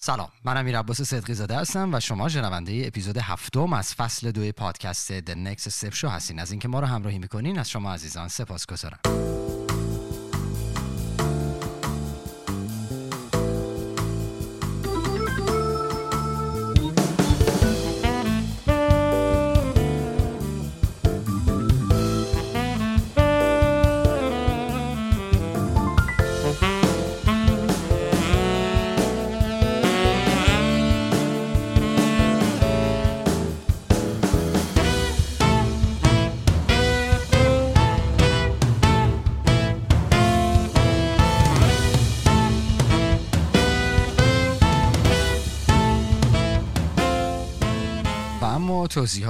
سلام من امیر عباس صدقی زاده هستم و شما شنونده اپیزود هفتم از فصل دوی پادکست The Next Step Show هستین از اینکه ما رو همراهی می‌کنین از شما عزیزان سپاسگزارم.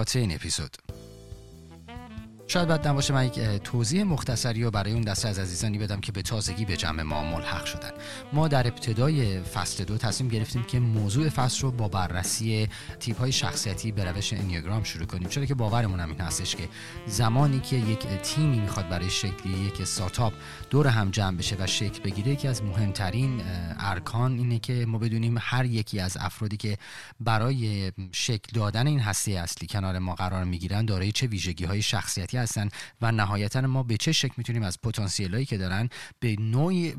2018 episode. شاید بعد نباشه من یک توضیح مختصری و برای اون دسته از عزیزانی بدم که به تازگی به جمع ما ملحق شدن. ما در ابتدای فصل دو تصمیم گرفتیم که موضوع فصل رو با بررسی تیپ های شخصیتی به روش انیاگرام شروع کنیم. چرا که باورمون هم این هستش که زمانی که یک تیمی می‌خواد برای شکلی یک استارتاپ دور هم جمع بشه و شکل بگیره یکی از مهمترین ارکان اینه که ما بدونیم هر یکی از افرادی که برای شکل دادن این هسته اصلی کنار ما قرار می‌گیرن دارای چه ویژگی های شخصیتی هستن و نهایتا ما به چه شکل می‌تونیم از پتانسیل هایی که دارن به نوعی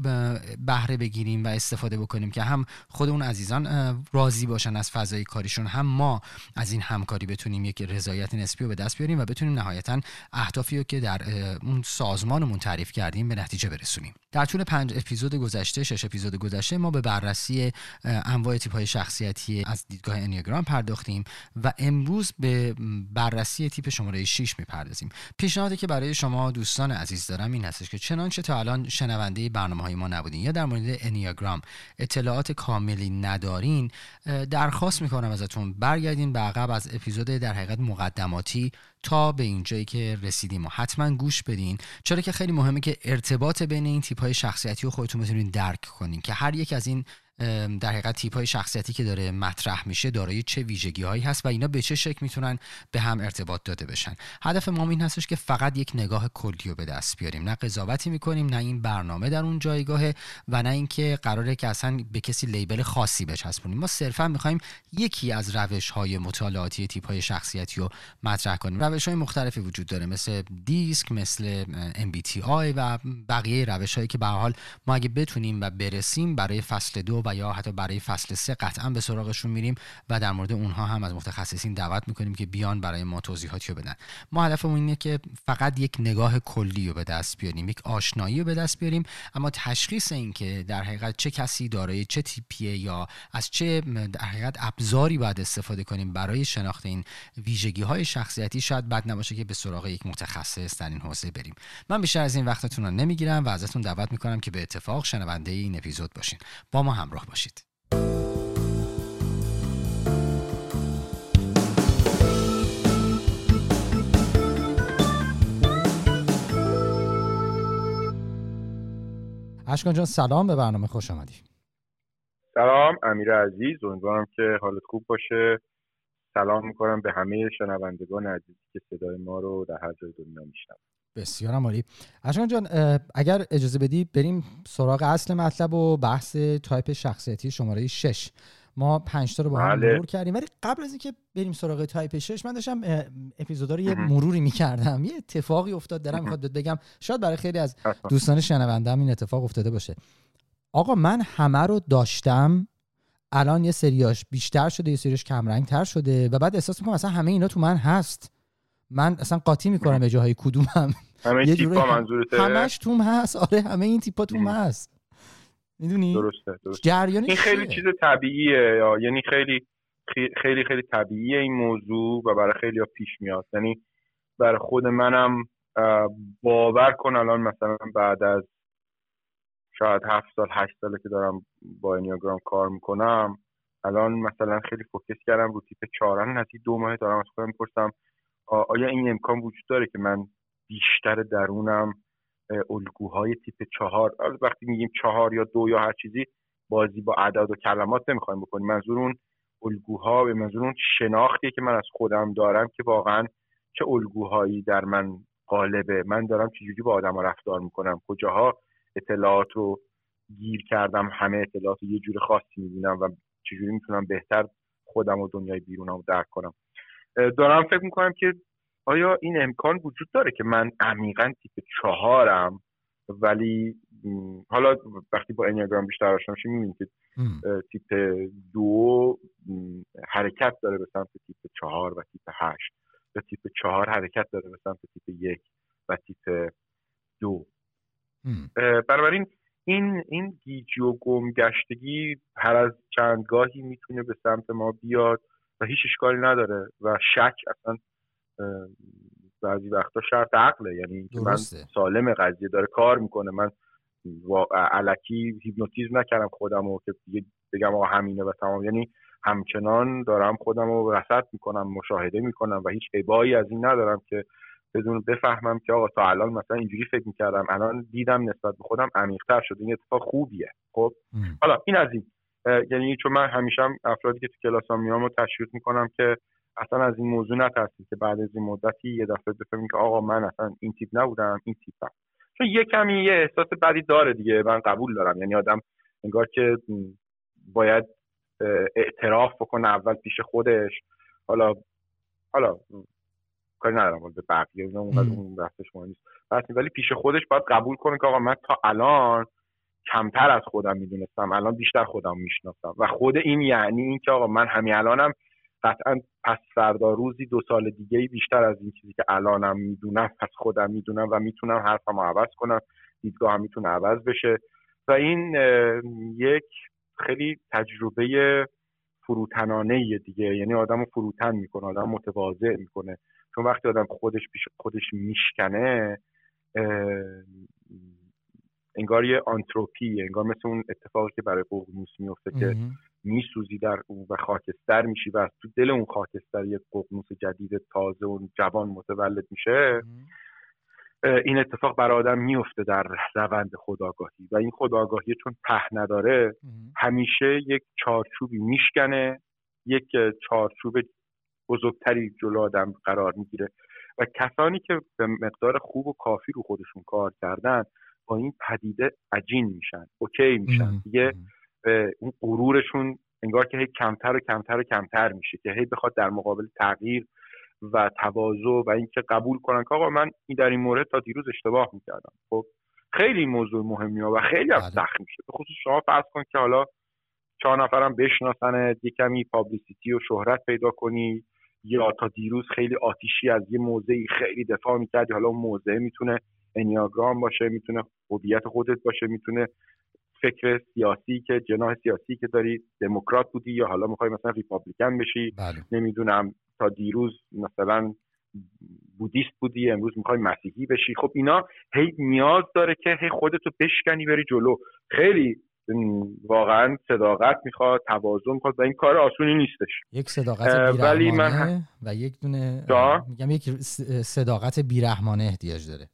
بهره بگیریم و استفاده بکنیم که هم خود اون عزیزان راضی باشن از فضای کاریشون هم ما از این همکاری بتونیم یک رضایت نسبی رو به دست بیاریم و بتونیم نهایتا اهدافی رو که در اون سازمانمون تعریف کردیم به نتیجه برسونیم. در طول پنج اپیزود گذشته شش اپیزود گذشته ما به بررسی انواع تیپ های شخصیتی از دیدگاه انیاگرام پرداختیم و امروز به بررسی تیپ شماره 6 می‌پردازیم. پیشنهادی که برای شما دوستان عزیز دارم این هستش که چنانچه تا الان شنونده برنامه های ما نبودین یا در مورد انیاگرام اطلاعات کاملی ندارین درخواست می‌کنم ازتون برگردین به عقب از اپیزود در حقیقت مقدماتی تا به اینجایی که رسیدیم و حتما گوش بدین. چرا که خیلی مهمه که ارتباط بین این تیپ های شخصیتی رو خودتون بتونین درک کنین که هر یک از این در حقیقت تیپ های شخصیتی که داره مطرح میشه دارای چه ویژگی هایی هست و اینا به چه شکل می‌تونن به هم ارتباط داده بشن. هدف ما این هستش که فقط یک نگاه کلی رو به دست بیاریم. نه قضاوتی می‌کنیم نه این برنامه در اون جایگاهه و نه اینکه قراره که اصلا به کسی لیبل خاصی بچسبونیم. ما صرفا می‌خوایم یکی از روش های مطالعاتی تیپ های شخصیتی رو مطرح کنیم. روش های مختلفی وجود داره مثل دیسک مثل MBTI و بقیه روش هایی که به حال ما اگه بتونیم و برسیم برای فصل دو یا حتی برای فصل سه قطعا به سراغشون میریم و در مورد اونها هم از متخصصین دعوت می‌کنیم که بیان برای ما توضیحاتی رو بدن. ما هدفمون اینه که فقط یک نگاه کلی رو به دست بیاریم یک آشنایی رو به دست بیاریم. اما تشخیص این که در حقیقت چه کسی دارای چه تیپیه یا از چه در حقیقت ابزاری باید استفاده کنیم برای شناخت این ویژگی های شخصیتی شاید بد نباشه که به سراغ یک متخصص در این حوزه بریم. من بیشتر از این وقتتون رو نمی‌گیرم و ازتون دعوت می‌کنم که به اتفاق شنونده این اپیزود باشین. با ما همراه باشید. اشکان جان سلام به برنامه خوش آمدی. سلام امیر عزیز امیدوارم که حالت خوب باشه. سلام می‌کنم به همه شنوندگان عزیزی که صدای ما رو در هر جای دنیا میشنون. بسیار عالی. اشکان جان اگر اجازه بدی بریم سراغ اصل مطلب و بحث تایپ شخصیتی شماره 6 ما پنج تا رو با هم بله. مرور کردیم. ولی قبل از اینکه بریم سراغ تایپ 6 من داشتم اپیزودا رو یه مروری می‌کردم. یه اتفاقی افتاد دارم می‌خواد بگم. شاید برای خیلی از دوستان شنونده هم این اتفاق افتاده باشه. آقا من همه رو داشتم. الان یه سریاش بیشتر شده یه سریاش کمرنگ تر شده و بعد احساس می‌کنم اصلا همه اینا تو من هست. من اصلا قاطی می‌کنم به جاهای کدومم. همه تیپا منظورته همش توم هست آره همه این تیپا توم هست می‌دونی؟ درسته درسته. این خیلی چیز طبیعیه یعنی خیلی خیلی خیلی طبیعیه این موضوع و برای خیلی ها پیش میاد. یعنی برای خود منم باور کن الان مثلا بعد از شاید هفت سال هشت ساله که دارم با انیاگرام کار می‌کنم الان مثلا خیلی فوکس کردم رو تیپ چهارن نزدیک دو ماه دارم از خودم می‌پرسم آیا این امکان وجود داره که من بیشتر درونم الگوهای تیپ چهار. وقتی میگیم چهار یا دو یا هر چیزی بازی با اعداد و کلمات نمی‌خوایم بکنیم. منظور اون الگوها به منظور اون شناختیه که من از خودم دارم که واقعا چه الگوهایی در من غالبه. من دارم چجوری با آدم رفتار می‌کنم؟ کجاها اطلاعات رو گیر کردم؟ همه اطلاعات رو یه جور خاصی می‌بینم و چجوری می‌تونم بهتر خودم و دنیای بیرونم رو درک کنم؟ دارم فکر می‌کنم که آیا این امکان وجود داره که من عمیقا تیپ چهارم ولی حالا وقتی با انیاگرام بیشتر آشنا میشیم می‌بینیم که تیپ دو حرکت داره به سمت تیپ چهار و تیپ هشت. یا تیپ چهار حرکت داره به سمت تیپ یک و تیپ دو. بنابراین این این گیجی و گمگشتگی هر از چندگاهی می‌تونه به سمت ما بیاد و هیچ اشکالی نداره و شک اصلا بعضی وقتا شرط عقله. یعنی من سالم قضیه داره کار می‌کنه. من علکی هیپنوتیزم نکردم خودم و که بگم آقا همینه و تمام. یعنی همچنان دارم خودم رو رصد می‌کنم مشاهده می‌کنم و هیچ عبایی از این ندارم که بدون بفهمم که آقا تا الان مثلا اینجوری فکر می‌کردم الان دیدم نسبت به خودم عمیقتر شده این اتفاق خوبیه. خب؟ حالا این از این. یعنی چون من همیشه هم افرادی که تو کلاس میام رو تشویق می‌کنم که اصلا از این موضوع نترسید که بعد از این مدتی یه دفعه بفهمیم که آقا من اصلا این تیپ نبودم این تیپم چون یه کمی یه احساس بدی داره دیگه من قبول دارم. یعنی آدم انگار که باید اعتراف بکنه اول پیش خودش. حالا حالا کاری ندارم به بقیه اون بحثش مهم نیست. ولی پیش خودش باید قبول کنه که آقا من تا الان کمتر از خودم می‌دونستم. الان بیشتر خودم می‌شناسم. و خود این یعنی این که آقا من همین الانم قطعا پس فردا روزی دو سال دیگه بیشتر از این چیزی که الانم می‌دونم پس خودم می‌دونم و می‌تونم حرفم عوض کنم. دیدگاه هم می‌تونه عوض بشه. و این یک خیلی تجربه فروتنانه دیگه. یعنی آدم فروتن می‌کنه آدم متواضع می‌کنه. چون وقتی آدم خودش پیش خودش میشکنه انگار یه آنتروپی انگار مثل اون اتفاقی که برای ققنوس میفته که میسوزی در اون و خاکستر میشی و از تو دل اون خاکستر یه ققنوس جدید تازه و جوان متولد میشه این اتفاق برای آدم میفته در روند خداگاهی و این خداگاهی چون ته نداره همیشه یک چارچوبی میشکنه یک چارچوب بزرگتری جلو آدم قرار می‌گیره و کسانی که به مقدار خوب و کافی رو خودشون کار کردن با این پدیده عجین میشن اوکی میشن. دیگه اون غرورشون انگار که هی کمتر و کمتر و کمتر میشه که هی بخواد در مقابل تغییر و تواضع و اینکه قبول کنن که آقا من این در این مورد تا دیروز اشتباه می‌کردم. خب خیلی موضوع مهمی و خیلی هم سخت میشه. به خصوص شما فرض کن که حالا چهار نفرم بشناسن یه کمی پابلیسیتی و شهرت پیدا کنی یا تا دیروز خیلی آتیشی از یه موضعی خیلی دفاع می‌کردی حالا اون موضع می‌تونه انیاگرام باشه می‌تونه هویت خودت باشه می‌تونه فکر سیاسی که جناح سیاسی که داری دموکرات بودی یا حالا می‌خوای مثلا ریپابلیکن بشی بله. نمی‌دونم تا دیروز مثلا بودیست بودی امروز می‌خوای مسیحی بشی. خب اینا هی نیاز داره که هی خودتو بشکنی بری جلو. خیلی واقعا صداقت می‌خواد تواضع می‌خواد و این کار آسونی نیستش. یک صداقت ولی من و یک دونه میگم یک صداقت بیرحمانه احتیاج داره.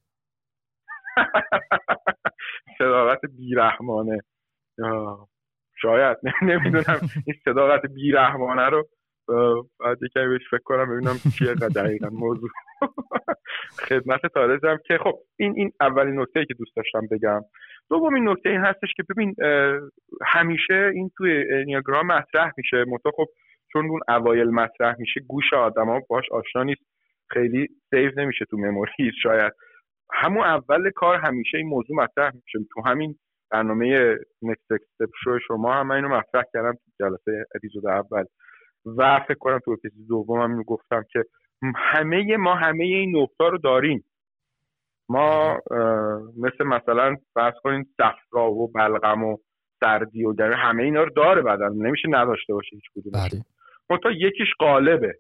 صداقت بیرحمانه. شاید. نمی‌دونم. این صداقت بیرحمانه رو باید یکمی بهش فکر کنم ببینم چیه دقیقا موضوع. خدمت تارزم که خب این این اولین نکته که دوست داشتم بگم. دومین نکته این هستش که ببین همیشه این توی انیاگرام مطرح میشه. منتها خب چون اون اوایل مطرح میشه گوش آدما باش آشنا نیست. خیلی سیو نمیشه تو مموری شاید. همون اول کار همیشه این موضوع مطرح میشه. تو همین برنامه نکست استپ شو شما هم اینو مطرح کردم تو جلسه اپیزود اول. و فکر کنم تو اپیزود دوم هم گفتم که همه ما همه این نقطه رو داریم. ما مثل مثلا فرض کنید صفرا و بلغم و سردی و همه اینا رو داره بدن. نمیشه نداشته باشه هیچ کدوم بله. یکیش قالبه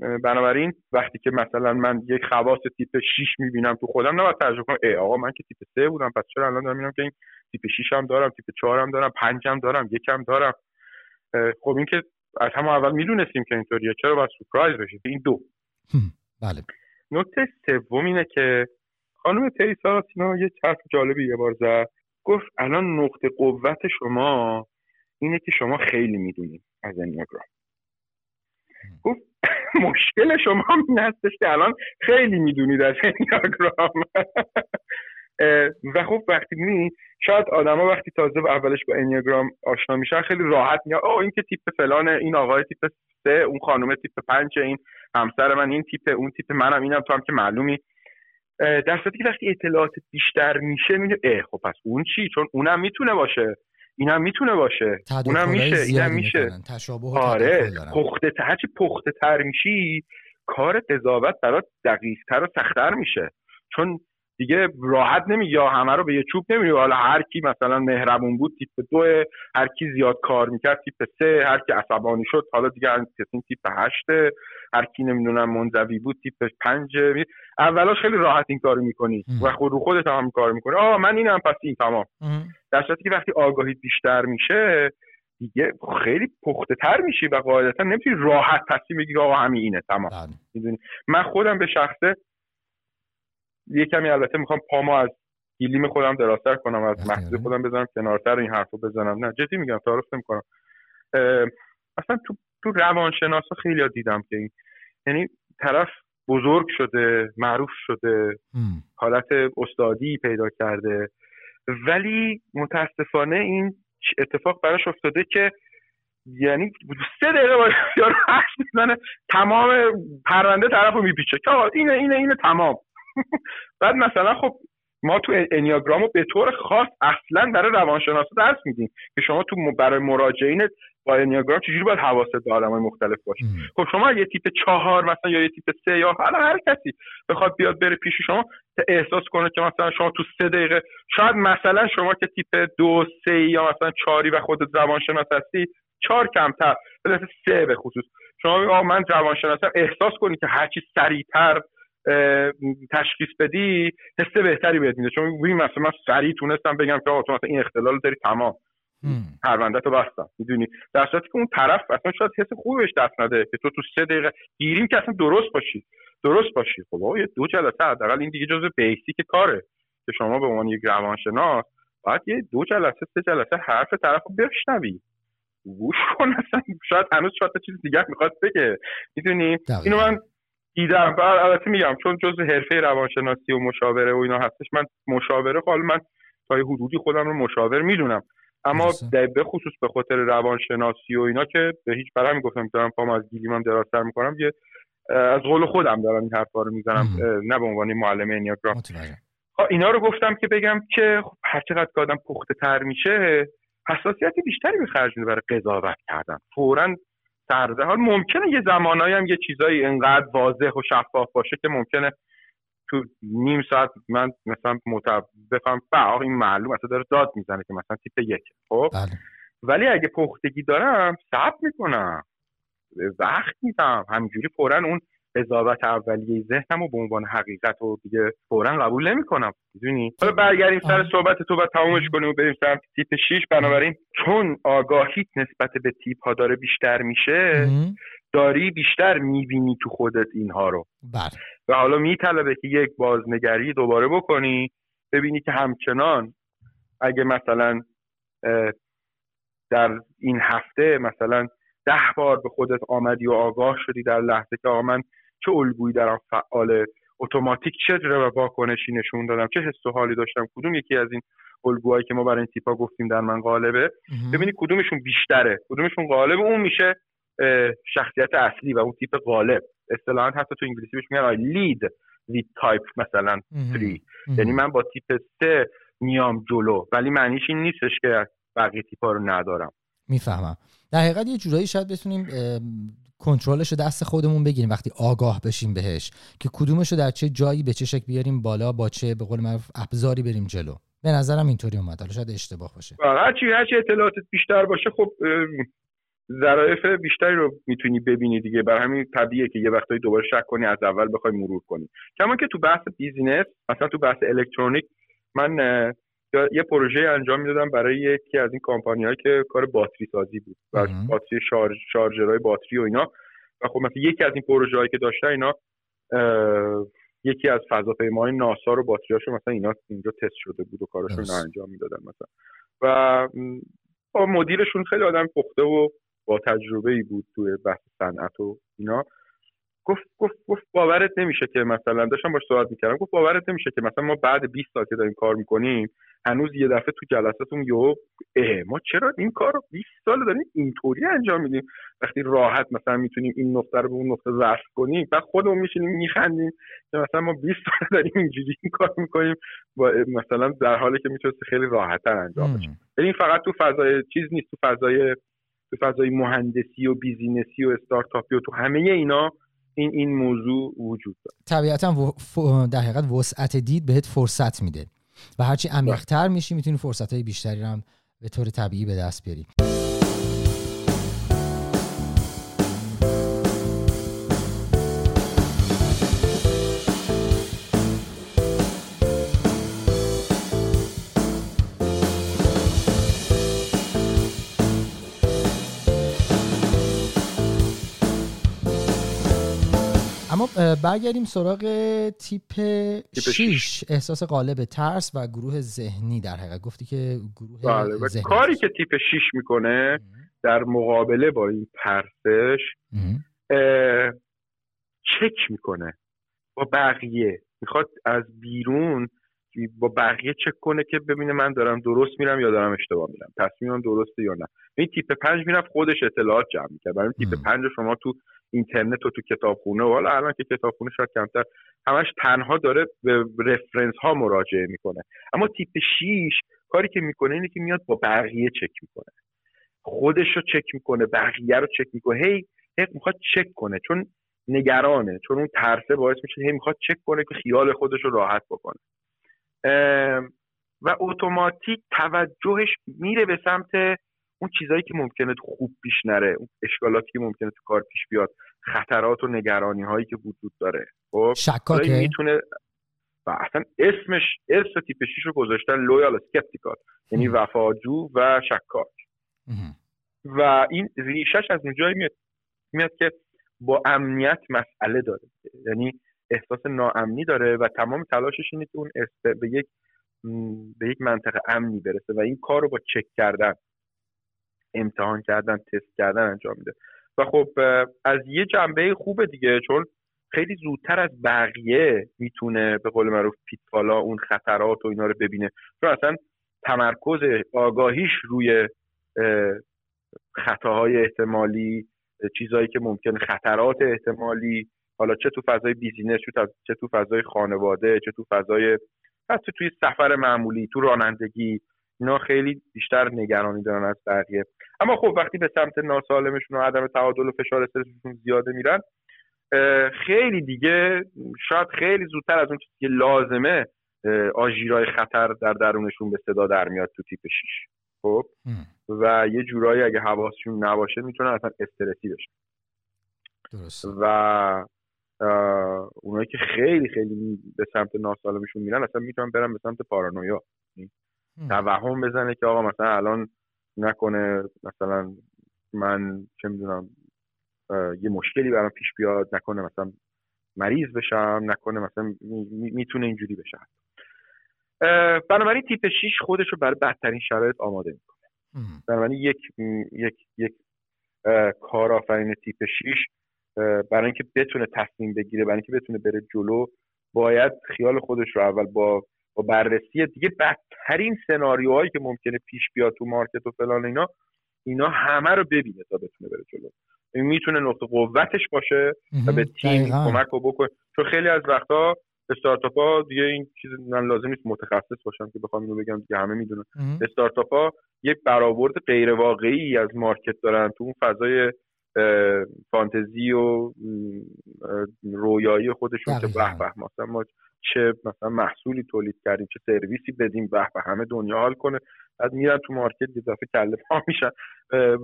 بنابراین وقتی که مثلا من یک خواص تیپ 6 می‌بینم تو خودم نباید ترجمه کنم ای آقا من که تیپ 3 بودم پس چرا الان دارم می‌بینم که این تیپ 6 هم دارم تیپ 4 هم دارم 5 هم دارم یکم دارم؟ خب این که از همه اول می‌دونستیم که اینطوریه چرا باید سورپرایز بشید؟ این دو. بله. نکته سوم اینه که خانم تریسا سینا یه حرف جالبی یه بار زد. گفت الان نقطه قوت شما اینه که شما خیلی می‌دونید از انیاگرام. مشکل شما این هستش که الان خیلی می‌دونید از انیاگرام و خب وقتی می شاید آدما وقتی تازه اولش با انیاگرام آشنا میشن خیلی راحت میگن او این که تیپ فلانه این آقای تیپ سه اون خانم تیپ پنج این همسر من این تیپ اون تیپ منم اینم تو هم که معلومی. در صورتی که وقتی اطلاعات بیشتر میشه میگه اه خب پس اون چی؟ چون اونم می‌تونه باشه. اینم می‌تونه باشه. اونم میشه اینم میشه. آره پخته هرچی پخته تر میشی کار قضاوت برات دقیق تر و سختتر میشه. چون دیگه راحت نمی یا همه رو به یه چوب نمیری. حالا هر کی مثلا مهربون بود تیپ دو هر کی زیاد کار می‌کرد تیپ سه هر کی عصبانی شد حالا دیگه کسی تیپ هشته هر کی نمی‌دونم منزوی بود تیپ پنج. اولاش خیلی راحت این کارو می‌کنی و خود رو خودت هم کار می‌کنی. آه من اینم پس این تمام. در صورتی که وقتی آگاهی بیشتر میشه دیگه خیلی پخته تر میشی و قاعدتا نمی‌تونی راحت تصمیم بگیری آقا همین اینه تمام. بله. می‌دونی؟ من خودم به شخصه یه کمی البته می‌خوام پامو از گیلیم خودم دراستر کنم از مخزی خودم بزنم کنارتر این حرفو بزنم. نه جدی میگم تعارف نمی‌کنم. اصلا تو تو روانشناسا خیلی دیدم که این یعنی طرف بزرگ شده معروف شده حالت استادی پیدا کرده. ولی متاسفانه این اتفاق براش افتاده که یعنی سه دقیقه باید یارو می‌زنه تمام پرونده طرف رو میپیچه. که اینه اینه اینه تمام. بعد مثلا خب ما تو انیاگرام رو به طور خاص اصلا برای روانشناسا درس میدیم که شما تو برای مراجعین با انیاگرام چجوری باید حواست به های مختلف باشه. خب شما یه تیپ چهار مثلا یا یه تیپ سه یا حالا هر کسی بخواد بیاد بره پیش شما احساس کنه که مثلا شما تو سه دقیقه شاید مثلا شما که تیپ دو سه یا مثلا چهاری و خودت روانشناس هستی چهار کمتر به سه به خصوص. شما من روانشناسم احساس کنی که هرچی سریعتر تشخیص بدی حس بهتری بهت میده. چون ببین مثلا من سریع تونستم بگم که آقا تو مثلا این اختلال داری تمام. پرونده تو بستم می‌دونی؟ در صورتی که اون طرف اصلا شاید حس خوبی بهش دست نده که تو تو سه دقیقه گیریم که اصلا درست باشی. درست باشی. خب یه دو جلسه حداقل این دیگه جزء بیسیک کاره که شما به عنوان یک روانشناس باید یه دو جلسه سه جلسه حرف طرف رو بشنوی. گوش کن اصلا شاید هنوز شاید چیز دیگر می‌خواد بگه. می‌دونی؟ اینو من دیدم. البته میگم چون جز حرفه روانشناسی و مشاوره و اینا هستش من مشاوره حال من تا حدودی خودم رو مشاور می‌دونم. اما به خصوص به خاطر روانشناسی و اینا که به هیچ برای گفتم دارم پام از گیلیمم دراستر می‌کنم یه از قول خودم دارم این حرفا رو می‌زنم نه به عنوان معلم انیاگرام. خب، اینا رو گفتم که بگم که خب هر چقدر که آدم پخته تر میشه حساسیت بیشتری به خرج برای قضاوت کردن. فورا سرده حال ممکنه یه زمانایی هم یه چیزایی انقدر واضح و شفاف باشه که ممکنه تو نیم ساعت من مثلا متب بفهم با این معلوم اصلا داره داد می‌زنه که مثلا تیپ یک. خب؟ بله. ولی اگه پختگی دارم صبر می‌کنم وقت میدم همینجوری فورا اون قضاوت اولیه ذهنم و به عنوان حقیقت و دیگه فورا قبول نمی‌کنم. می‌دونی؟ حالا برگردیم سر صحبت تو و تمامش کنیم و بریم سر تیپ 6 بنابراین چون آگاهیت نسبت به تیپ ها داره بیشتر میشه داری بیشتر می‌بینی تو خودت اینها رو. بله. و حالا میطلبه که یک بازنگری دوباره بکنی ببینی که همچنان اگه مثلا در این هفته مثلا ده بار به خودت آمدی و آگاه شدی در لحظه که آمن چه الگویی در فعال اتوماتیک چه و واکنشی نشون دادم چه حس و حالی داشتم کدوم یکی از این الگوهایی که ما برای این تیپا گفتیم در من غالبه. ببینی کدومشون بیشتره کدومشون غالب اون میشه شخصیت اصلی و اون تیپ غالب. اصطلاحا حتی تو انگلیسی بهش میگن لید لید تایپ مثلا 3 یعنی من با تیپ 3 میام جلو. ولی معنیش این نیستش که بقیه تیپا رو ندارم. می‌فهمم. در حقیقت یه جورایی شاید بتونیم کنترلش رو دست خودمون بگیریم وقتی آگاه بشیم بهش که کدومش رو در چه جایی به چه شکل بیاریم بالا با چه به قول معروف ابزاری بریم جلو. به نظرم اینطوری اومد. حالا شاید اشتباه باشه. هرچی هرچی اطلاعاتت بیشتر باشه خب ظرایف بیشتری رو می‌تونی ببینی دیگه. برای همین طبیعیه که یه وقتایی دوباره شک کنی از اول بخوای مرور کنی. کما اینکه تو بحث بیزینس مثلا تو بحث الکترونیک من یه پروژه انجام می‌دادم برای یکی از این کامپانی که کار باتری سازی بود و باتری شارژ شارژرهای باتری و اینا. و خب مثلا یکی از این پروژه هایی که داشته اینا یکی از فضاپیماهای ناسا رو باتریاشو مثلا اینا اینجا تست شده بود و کارشون رو انجام می‌دادن مثلا. و مدیرشون خیلی آدم پخته و با تجربه ای بود توی بحث صنعت و اینا. گفت گفت گفت باورت نمیشه که مثلا داشتم باش صحبت می‌کردم. گفت باورت نمیشه که مثلا ما بعد 20 سال که داریم کار می‌کنیم هنوز یه دفعه تو جلساتون یهو اه ما چرا این کار رو 20 سال داریم اینطوری انجام میدیم؟ وقتی راحت مثلا می‌تونیم این نقطه رو به اون نقطه ظرف کنیم بعد خودمون میشینیم میخندیم که مثلا ما 20 سال داریم اینجوری این کار می‌کنیم. با مثلا در حالی که می‌تونست خیلی راحتتر انجام بشه این فقط تو فضای چیز نیست. تو فضای تو فضای مهندسی و بیزینسی و استارتاپی و تو همه اینا این این موضوع وجود داره. طبیعتا در حقیقت وسعت دید بهت فرصت میده و هرچی عمیق‌تر میشی می‌تونی فرصت های بیشتری هم به طور طبیعی به دست بیاری. برگردیم سراغ تیپ 6 احساس قالب ترس و گروه ذهنی در حقیقت. گفتی که گروه بله. ذهنی. کاری که تیپ 6 می‌کنه در مقابله با این ترسش چک می‌کنه با بقیه. می‌خواد از بیرون با بقیه چک کنه که ببینه من دارم درست میرم یا دارم اشتباه میرم. تصمیمم درسته یا نه. این تیپ پنج می‌رفت خودش اطلاعات جمع می‌کرد. برای تیپ پنج شما تو اینترنت و تو کتابخونه و حالا الان که کتابخونه شاید کمتر همش تنها داره به رفرنس ها مراجعه می‌کنه. اما تیپ 6 کاری که می‌کنه اینه که میاد با بقیه چک می‌کنه. خودش رو چک می‌کنه بقیه رو چک می‌کنه. هی هی می‌خواد چک کنه چون نگرانه چون اون ترسه باعث میشه هی می‌خواد چک کنه که خیال خودش رو راحت بکنه. و اتوماتیک توجهش میره به سمت اون چیزهایی که ممکنه تو خوب پیش نره اون اشکالاتی که ممکنه تو کار پیش بیاد خطرات و نگرانی هایی که وجود داره. خب؟ شکاکه؟ می‌تونه و اصلا اسمش اسم تیپ 6 رو گذاشتن loyal skeptical یعنی وفاجو و شکاک. و این ریشش از اونجایی میاد میاد که با امنیت مسئله داره. یعنی احساس ناامنی داره و تمام تلاشش اینه که اون به یک به یک منطقه امنی برسه و این کار رو با چک کردن امتحان کردن تست کردن انجام میده. و خب از یه جنبه خوبه دیگه چون خیلی زودتر از بقیه می‌تونه به قول معروف پیتفالا اون خطرات و اینا رو ببینه. چون اصلا تمرکز آگاهیش روی خطاهای احتمالی چیزهایی که ممکن خطرات احتمالی حالا چه تو فضای بیزینس چه تو فضای خانواده چه تو فضای حتی توی سفر معمولی تو رانندگی اینا خیلی بیشتر نگرانی دارن از بقیه. اما خب وقتی به سمت ناسالمشون و عدم تعادل و فشار استرسشون زیاده میرن خیلی دیگه شاید خیلی زودتر از اون چیزی که لازمه آژیرای خطر در درونشون به صدا در میاد تو تیپ 6 خب؟ و یه جورایی اگه حواسشون نباشه می‌تونن اصلا استرسی بشن. و اونایی که خیلی خیلی به سمت ناسالمشون میرن اصلا می‌تونن برن به سمت پارانویا. توهم بزنه که آقا مثلا الان نکنه. مثلا من چه می‌دونم یه مشکلی برام پیش بیاد نکنه مثلا مریض بشم نکنه مثلا می‌تونه اینجوری بشه. بنابراین تیپ 6 خودش رو برای بدترین شرایط آماده می‌کنه. بنابراین یک یک یک کارآفرین تیپ 6 برای اینکه بتونه تصمیم بگیره برای اینکه بتونه بره جلو باید خیال خودش رو اول با با بررسی دیگه بدترین سناریوهایی که ممکنه پیش بیاد تو مارکت و فلان اینا اینا همه رو ببینه تا بتونه بره جلو. می‌تونه نقطه قوتش باشه و به تیم کمک رو بکنه. چون خیلی از وقتا استارتاپ ها دیگه این چیز من لازم نیست متخصص باشم که بخوام اینو بگم دیگه همه می‌دونن. استارتاپ ها یک برآورد غیر واقعی از مارکت دارن تو اون فضای فانتزی و رویایی خودشون که به به ما چه مثلا محصولی تولید کردیم چه سرویسی بدیم به به همه دنیا حال کنه. بعد میرن تو مارکت یه دفعه کله پا میشن.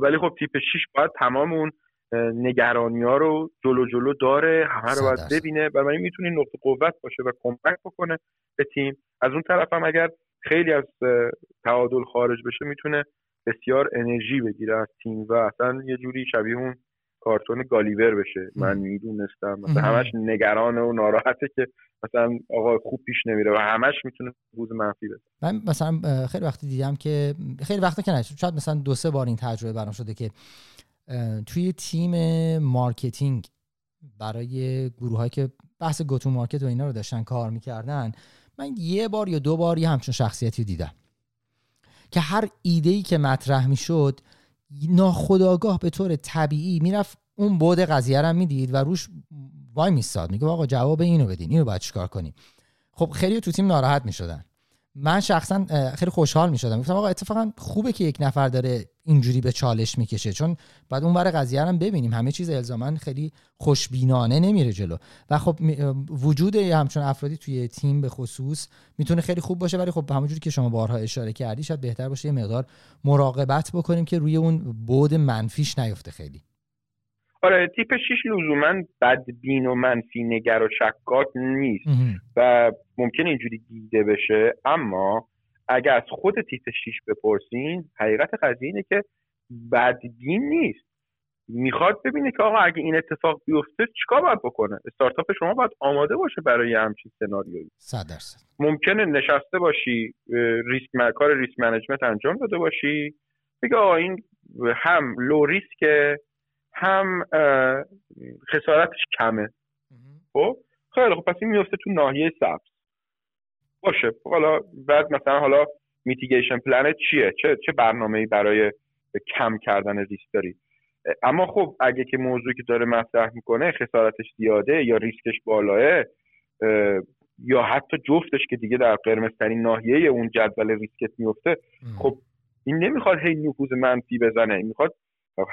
ولی خب تیپ 6 باید تمام اون نگرانی ها رو جلو جلو داره همه رو باید ببینه برای می‌تونه نقطه قوت باشه و کمک بکنه به تیم. از اون طرف هم اگر خیلی از تعادل خارج بشه می‌تونه بسیار انرژی بگیره از تیم و اصلا یه جوری شبیه اون کارتون گالیور بشه. من می‌دونستم. مثلا همش نگرانه و ناراحته که مثلا آقا خوب پیش نمیره و همش می‌تونه نفوس منفی بده. من مثلا خیلی وقتی دیدم که خیلی وقتا که نه شاید مثلا دو سه بار این تجربه برام شده که توی تیم marketing برای گروه که بحث گوتو مارکت و اینا رو داشتن کار می‌کردن من یه بار یا دو بار یه همچون شخصیتی دیدم. که هر ایده ای که مطرح می‌شد ناخداگاه به طور طبیعی می‌رفت. اون بود قضیه رو می‌دید و روش وای میستاد. میگه آقا جواب اینو بدین. اینو باید چیکار کنیم؟ خب خیلی تو تیم ناراحت می‌شدن. من شخصا خیلی خوشحال می شدم گفتم آقا اتفاقا خوبه که یک نفر داره اینجوری به چالش می‌کشه. چون بعد اون ور قضیه هم ببینیم. همه چیز الزاما خیلی خوشبینانه نمیره جلو. و خب وجود همچون افرادی توی تیم به خصوص می‌تونه خیلی خوب باشه. ولی خب همونجوری که شما بارها اشاره کردی شاید بهتر باشه یه مقدار مراقبت بکنیم که روی اون بود منفیش نیفته خیلی. آره تیپ 6 لزوما بدبین و منفی نگر و شکاک نیست. و ممکن اینجوری دیده بشه اما اگر از خود تیپ 6 بپرسین حقیقت قضیه اینه که بدبین نیست. می‌خواد ببینه که آقا اگه این اتفاق بیفته چیکار باید بکنه؟ استارتاپ شما باید آماده باشه برای همچین سناریویی. 100 درصد. ممکنه نشسته باشی ریسک کار ریسک management انجام داده باشی بگه آقا این هم low risk ه هم خسارتش کمه. خب؟ خیلی خب پس این میفته تو ناحیه سبز. باشه. حالا بعد مثلا حالا mitigation planت چیه؟ چه چه برنامه‌ای برای کم کردن ریسک داری؟ اما خب اگه که موضوعی که داره مطرح می‌کنه خسارتش زیاده یا ریسکش بالاه یا حتی جفتش که دیگه در قرمزترین ناحیه اون جدول ریسکت میفته خب این نمی‌خواد هی نفوس منفی بزنه. این می‌خواد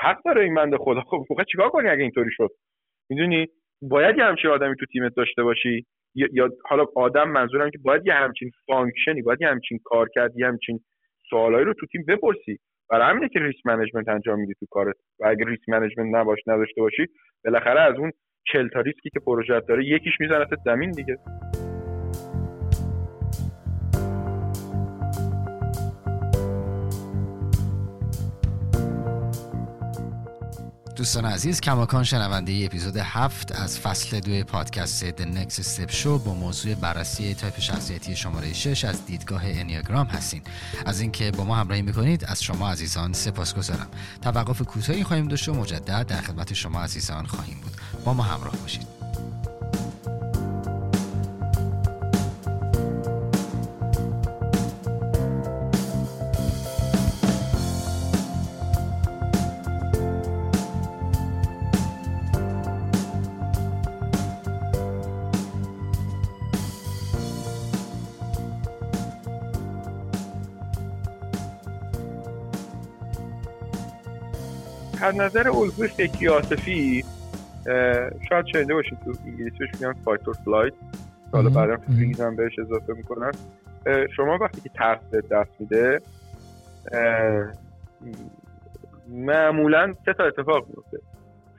حق داره این بنده خدا. خب موقع چیکار کنی اگه اینطوری شد؟ می‌دونی؟ باید یه همچین آدمی تو تیمت داشته باشی؟ یا حالا آدم منظورم که باید یه همچین function ی باید یه همچین کارکرد یه همچین سوالایی رو تو تیم بپرسی. برای همینه که risk management انجام میدی تو کارت. و اگه risk management نباش نداشته باشی بالاخره از اون 40 تا ریسکی که پروژه داره یکیش می‌زنه زمین دیگه. دوستان عزیز کماکان شنونده‌ی اپیزود هفت از فصل دو پادکست The Next Step Show با موضوع بررسی تایپ شخصیتی شماره 6 از دیدگاه انیاگرام هستین. از اینکه با ما همراهی می‌کنید از شما عزیزان سپاسگزارم. توقف کوتاهی خواهیم داشت و مجدد در خدمت شما عزیزان خواهیم بود. با ما همراه باشید. از نظر الگوی فکری عاطفی شاید شنیده باشید تو انگلیسیش میگن fight or flight حالا بعدا فریز هم بهش اضافه می‌کنن شما وقتی که ترس به دست میده معمولا سه تا اتفاق میفته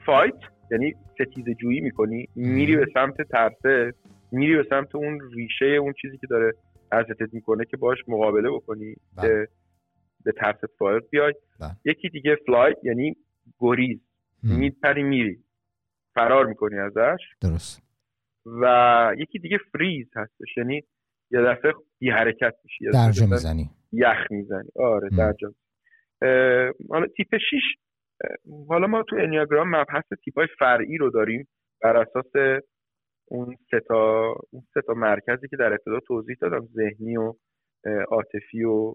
fight یعنی ستیز جویی می‌کنی میری به سمت ترسه میری به سمت اون ریشه اون چیزی که داره اذیتت می‌کنه که باش مقابله بکنی بله. به ترس fight بیای. بله. یکی دیگه flight یعنی گریز. میپری میری. فرار می‌کنی ازش. درست. و یکی دیگه فریز هستش. یعنی یه دفعه بی حرکت میشی. درجا می‌زنی. یخ می‌زنی. آره درجا. حالا تیپ 6 حالا ما تو انیاگرام مبحث تیپ های فرعی رو داریم. بر اساس اون سه تا اون سه تا مرکزی که در ابتدا توضیح دادم. ذهنی و عاطفی و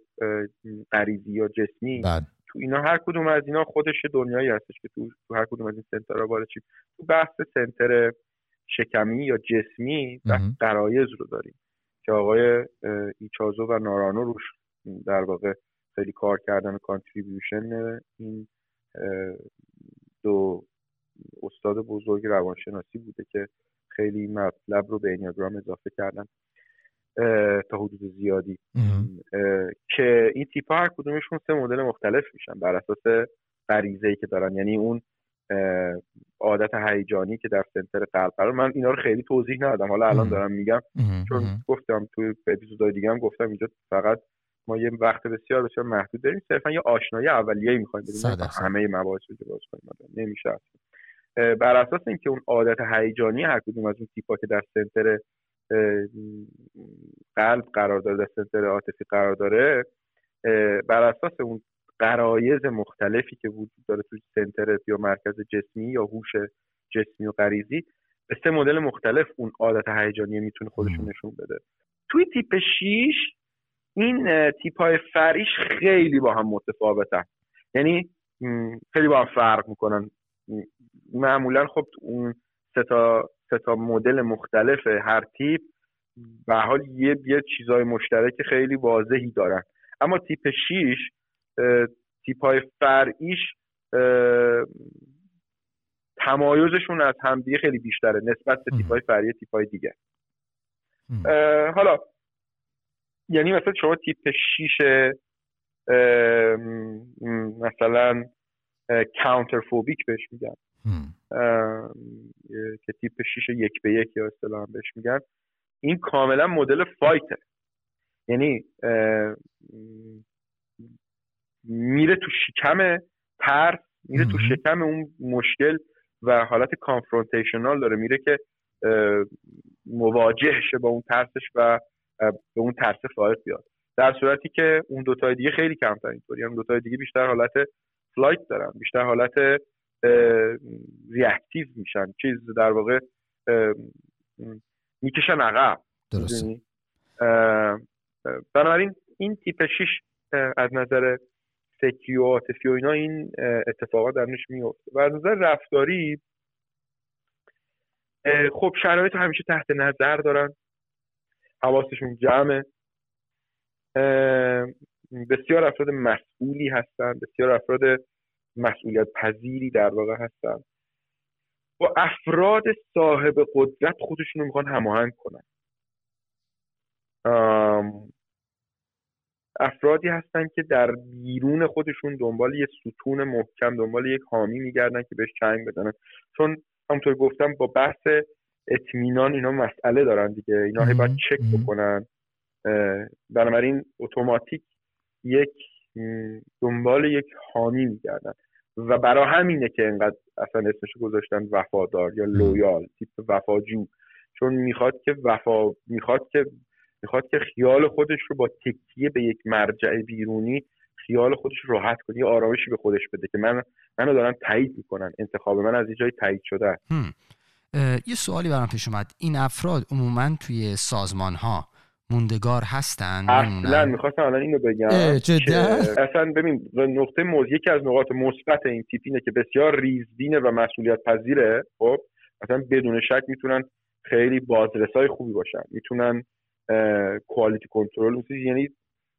غریزی یا جسمی. بله. تو اینا هر کدوم از اینا خودش دنیایی هستش که تو تو هر کدوم از این center ها وارد چیم تو بحث center شکمی یا جسمی بحث غرایز رو داریم که آقای ایچازو و نارانو روش در واقع خیلی کار کردن و contribution این دو استاد بزرگ روانشناسی بوده که خیلی مطلب رو به انیاگرام اضافه کردن. تا حدود زیادی. که این تیپ ها هر کدومشون سه مدل مختلف میشن بر اساس غریزه ای که دارن. یعنی اون عادت هیجانی که در سنتر قلب قرار. من اینا رو خیلی توضیح ندادم. حالا الان دارم میگم. چون گفتم توی اپیزودهای دیگه هم گفتم اینجا فقط ما یه وقت بسیار بسیار محدود داریم. صرفا یه آشنایی اولیه می‌خوایم بدیم. همه مباحث رو باز کنیم. نمیشه. بر اساس اینکه اون عادت هیجانی هر کدوم از اون تیپا که در سنتر قلب قرار داره در سنتر عاطفی قرار داره. بر اساس اون قرایز مختلفی که وجود داره توی سنتر یا مرکز جسمی یا هوش جسمی و غریزی به سه مدل مختلف اون عادت هیجانی می‌تونه خودشون نشون بده. توی تیپ 6 این تیپ های فریش خیلی با هم متفاوتن. یعنی خیلی با هم فرق می‌کنن. معمولا خب اون سه تا, سه تا مدل مختلف هر تیپ. به حال یه یه چیزای مشترک خیلی واضحی دارن. اما تیپ 6 تیپ های فرعیش تمایزشون از همدیگه خیلی بیشتره نسبت به تیپ های فرعی تیپ های دیگه حالا یعنی مثلا شما تیپ 6 مثلا فوبیک بهش میگن. که تیپ 6 یک به یک یا اصطلاحا بهش میگن. این کاملا مدل فایته. یعنی میره تو شکم ترس میره تو شکم اون مشکل و حالت کانفرونتیشنال داره. میره که مواجه شه با اون ترسش و به اون ترس فایت بیاد. در صورتی که اون دوتای دیگه خیلی کمتر اینطوری. اون دوتای دیگه بیشتر حالت flight دارن بیشتر حالت reactive میشن چیز در واقع می‌کشن عقب درست بنابراین این تیپ 6 از نظر فکری و عاطفی و اینا این اتفاقات درونش میفته و از نظر رفتاری خب شرایط همیشه تحت نظر دارن. حواسشون جمعه. بسیار افراد مسئولی هستن بسیار افراد مسئولیت پذیری در واقع هستن. با افراد صاحب قدرت خودشون رو می‌خوان هماهنگ کنن. افرادی هستن که در بیرون خودشون دنبال یه ستون محکم دنبال یک حامی میگردن که بهش چنگ بزنن. چون همونطور گفتم با بحث اطمینان اینا مسئله دارن دیگه. اینا باید چک بکنن. بنابراین اتوماتیک یک دنبال یک حامی میگردن. و برای همینه که انقدر اصلا اسمش گذاشتن وفادار یا لویال تیپ وفاجو چون می‌خواد که وفا می‌خواد که می‌خواد که خیال خودش رو با تکیه به یک مرجع بیرونی خیال خودش راحت کنه یه آرامشی به خودش بده که من منو دارن تایید می‌کنن انتخاب من از یه جای تایید شده یه سوالی برام پیش اومد. این افراد عموما توی سازمان ها موندگار هستن اصلا می‌خواستم الان اینو بگم. اصلا ببین نقطه موز یکی از نقاط مثبت این تیپ اینه که بسیار ریزبینه و مسئولیت پذیره خب مثلا بدون شک می‌تونن خیلی بازرسای خوبی باشن. می‌تونن کوالیتی کنترل یعنی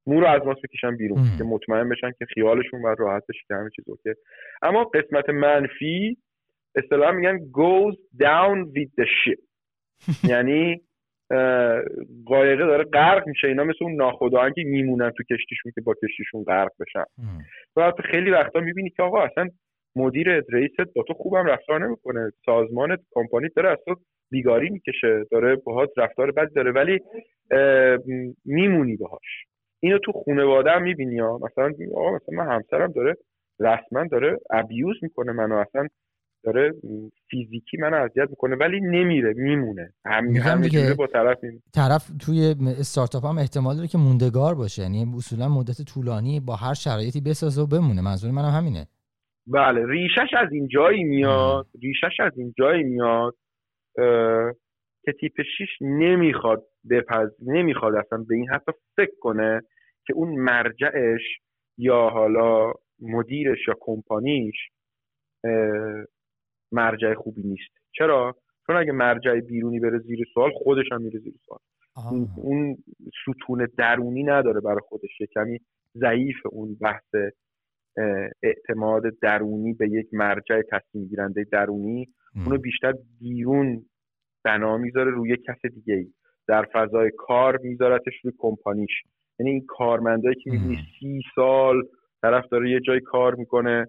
مو رو از ماست بکشن بیرون که مطمئن بشن که خیالشون باید راحت بشه که همه چیز اوکی. اما قسمت منفی اصطلاح میگن goes down with the ship. یعنی قایقه داره غرق میشه. اینا مثل اون ناخداهن که میمونن تو کشتیشون که با کشتیشون غرق بشن. و خیلی وقتا می‌بینی که آقا اصلا مدیر رئیست با تو خوبم رفتار نمی‌کنه. سازمان کمپانی داره از تو بیگاری می‌کشه. داره باهات رفتار بد داره. ولی میمونی باهاش. اینو تو خانواده هم می‌بینی ها. مثلا آقا مثلا من همسرم داره رسما داره ابیوز می‌کنه منو. اصلا داره فیزیکی منو اذیت می‌کنه ولی نمیره میمونه. هم همینجوری با طرف میمونه طرف توی استارتاپ هم احتمال داره که موندگار باشه. یعنی اصولا مدت طولانی با هر شرایطی بسازه و بمونه. منظور منم همینه. بله ریشش از این جایی میاد ریشش از این جایی میاد که تیپ 6 نمی‌خواد بپز نمی‌خواد اصلا به این حتی فکر کنه که اون مرجعش یا حالا مدیرش یا کمپانیش مرجع خوبی نیست. چرا؟ چون اگه مرجع بیرونی بره زیر سوال خودش هم میره زیر سوال. اون ستون درونی نداره برای خودش. کمی ضعیف اون بحث اعتماد درونی به یک مرجع تصمیم گیرنده درونی. اونو بیشتر بیرون بنا می‌ذاره روی کس دیگه ای در فضای کار میذارتش روی کمپانیش. یعنی این کارمندایی که می‌بینی سی سال طرف داره یه جای کار می‌کنه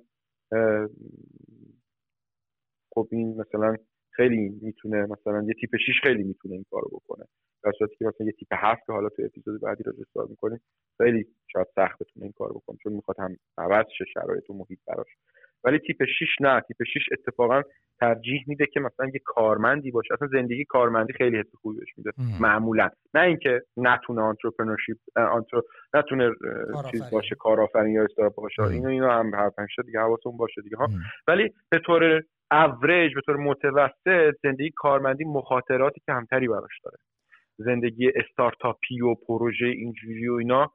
خب این مثلا خیلی می‌تونه مثلا یه تیپ 6 خیلی می‌تونه این کارو بکنه. در صورتی که مثلا یه تیپ 7 که حالا تو اپیزود بعدی رو صحبت می‌کنیم خیلی شاید سخت بتونه این کارو بکنه چون می‌خواد هم عوض شه شرایط و محیط براش. ولی تیپ 6 نه تیپ 6 اتفاقا ترجیح میده که مثلا یه کارمندی باشه. اصلا زندگی کارمندی خیلی حس خوبی بهش میده. معمولا. نه اینکه نتونه entrepreneurship entre... نتونه چیز باشه کارآفرین یا استارتاپ باشه. اینو اینو هم حرفشه دیگه حواستون باشه دیگه ها. ولی به طور اوریج به طور متوسط زندگی کارمندی مخاطراتی کمتری براش داره. زندگی استارتاپی و پروژه اینجوری و اینا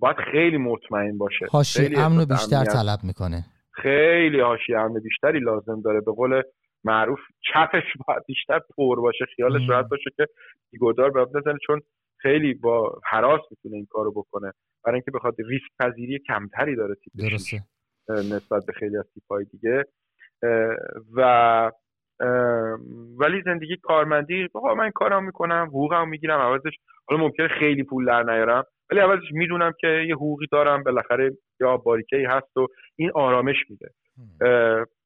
باید خیلی مطمئن باشه. حاشیه امن بیشتر طلب می‌کنه. خیلی حاشیه امن بیشتری لازم داره. به قول معروف چپش باید بیشتر پر باشه خیالش راحت باشه که بیگدار باید نزنه چون خیلی با حراس می‌تونه این کارو بکنه. برای اینکه بخواد ریسک پذیری کمتری داره تیپ نسبت به خیلی از تیپ دیگه. و ولی زندگی کارمندی آقا من کارم می‌کنم حقوقم می‌گیرم عوضش حالا ممکنه خیلی پول در نیارم ولی عوضش می‌دونم که یه حقوقی دارم بالاخره یا باریکه هست و این آرامش میده.